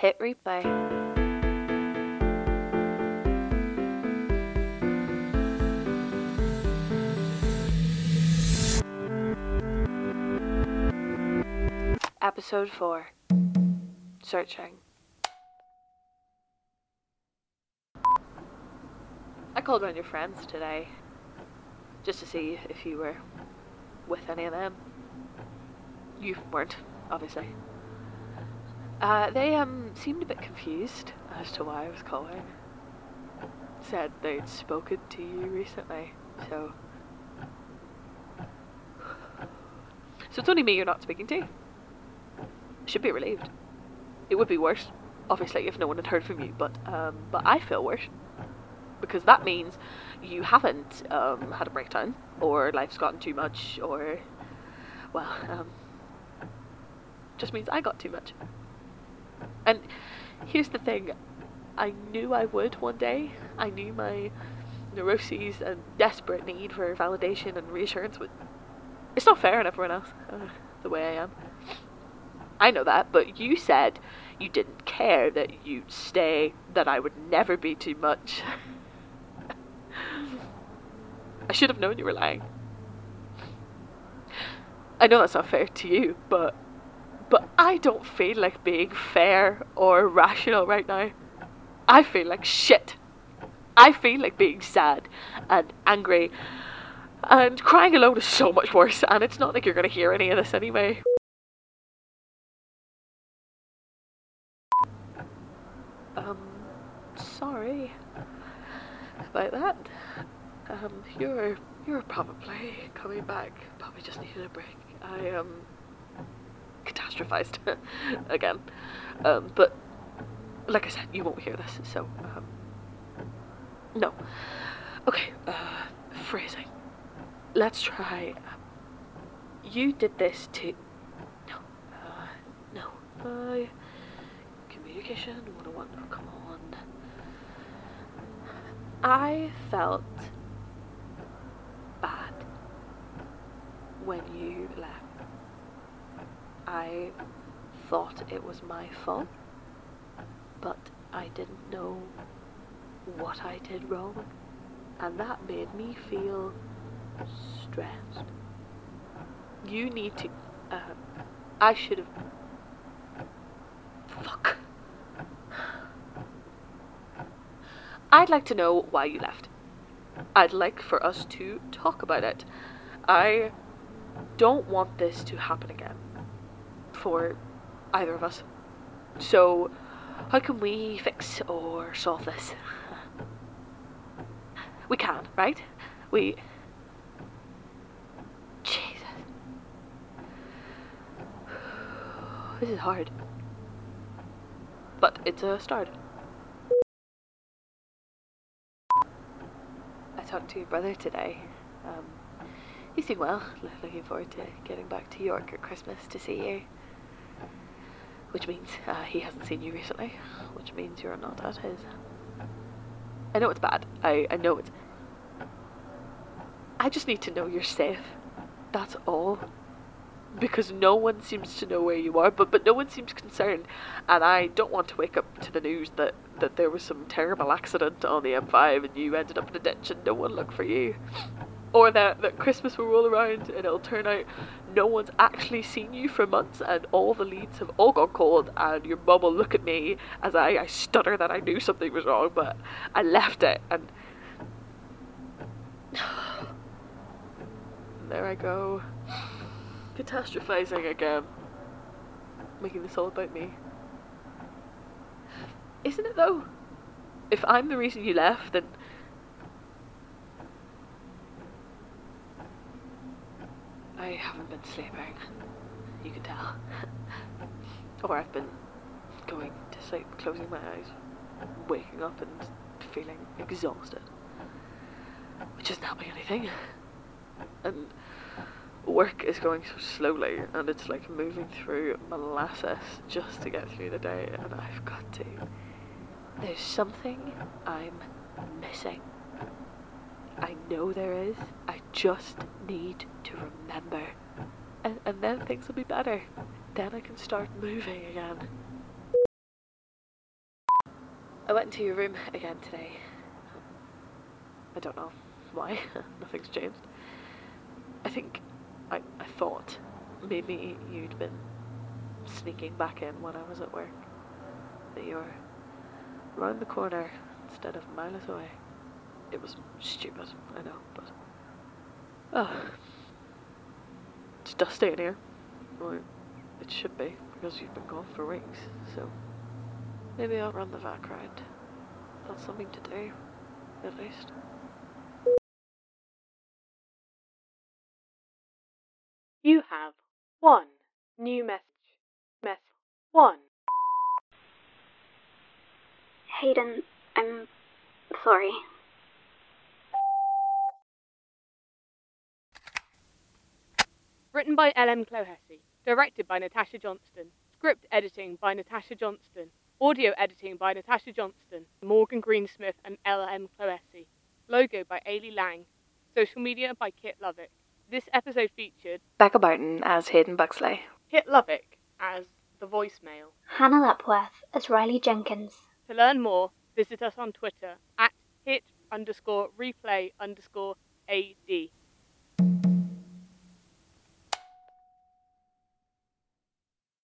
Hit replay. Episode 4 Searching. I called around your friends today just to see if you were with any of them. You weren't, obviously. Uh, they um seemed a bit confused as to why I was calling. Said they'd spoken to you recently, so. So it's only me you're not speaking to. Should be relieved. It would be worse, obviously, if no one had heard from you, but um, but I feel worse because that means you haven't um, had a breakdown or life's gotten too much or well um, just means I got too much. And here's the thing I knew I would one day. I knew my neuroses and desperate need for validation and reassurance would. It's not fair on everyone else, uh, the way I am. I know that, but you said you didn't care that you'd stay, that I would never be too much. I should have known you were lying. I know that's not fair to you, but but I don't feel like being fair or rational right now. I feel like shit. I feel like being sad and angry. And crying alone is so much worse, and it's not like you're going to hear any of this anyway. Um, sorry about that. Um, you're you're probably coming back. Probably just needed a break. I um catastrophized again. Um, but like I said, you won't hear this, so um, no. Okay, uh, phrasing. Let's try. Um, you did this to. No, uh, no. Uh, communication 101. Oh, come on. I felt bad when you left. I thought it was my fault, but I didn't know what I did wrong, and that made me feel stressed. You need to. Uh, I should have. Fuck. I'd like to know why you left. I'd like for us to talk about it. I don't want this to happen again for either of us. So, how can we fix or solve this? We can, right? We. Jesus. This is hard. But it's a start. I talked to your brother today. Um, he's doing well. Looking forward to getting back to York at Christmas to see you. Which means uh, he hasn't seen you recently. Which means you're not at his. I know it's bad. I, I know it's. I just need to know you're safe. That's all. Because no one seems to know where you are, but but no one seems concerned, and I don't want to wake up to the news that that there was some terrible accident on the M5 and you ended up in a ditch and no one looked for you, or that that Christmas will roll around and it'll turn out no one's actually seen you for months and all the leads have all gone cold and your mum will look at me as I, I stutter that I knew something was wrong, but I left it and. there I go. Catastrophizing again. Making this all about me. Isn't it though? If I'm the reason you left, then. I haven't been sleeping. You can tell. or I've been going to sleep, closing my eyes, waking up and feeling exhausted. Which isn't helping anything. And work is going so slowly and it's like moving through molasses just to get through the day and I've got to. There's something I'm missing. I know there is. Just need to remember. And, and then things will be better. Then I can start moving again. I went into your room again today. I don't know why. Nothing's changed. I think I, I thought maybe you'd been sneaking back in when I was at work. That you were round the corner instead of miles away. It was stupid, I know, but. Oh. It's dusty in here. Well, it should be, because you've been gone for weeks, so. Maybe I'll run the vac round. That's something to do, at least. You have one new message. Mess one. Haiden, I'm sorry. Written by L.M. Clohessy. Directed by Natasha Johnston. Script editing by Natasha Johnston. Audio editing by Natasha Johnston, Morgan Greensmith, and L.M. Clohessy. Logo by Eilidh Lang. Social media by Kit Lovick. This episode featured Beca Barton as Haiden Buxley. Kit Lovick as the voicemail. Hannah Lapworth as Riley Jenkins. To learn more, visit us on Twitter at hit underscore replay underscore AD.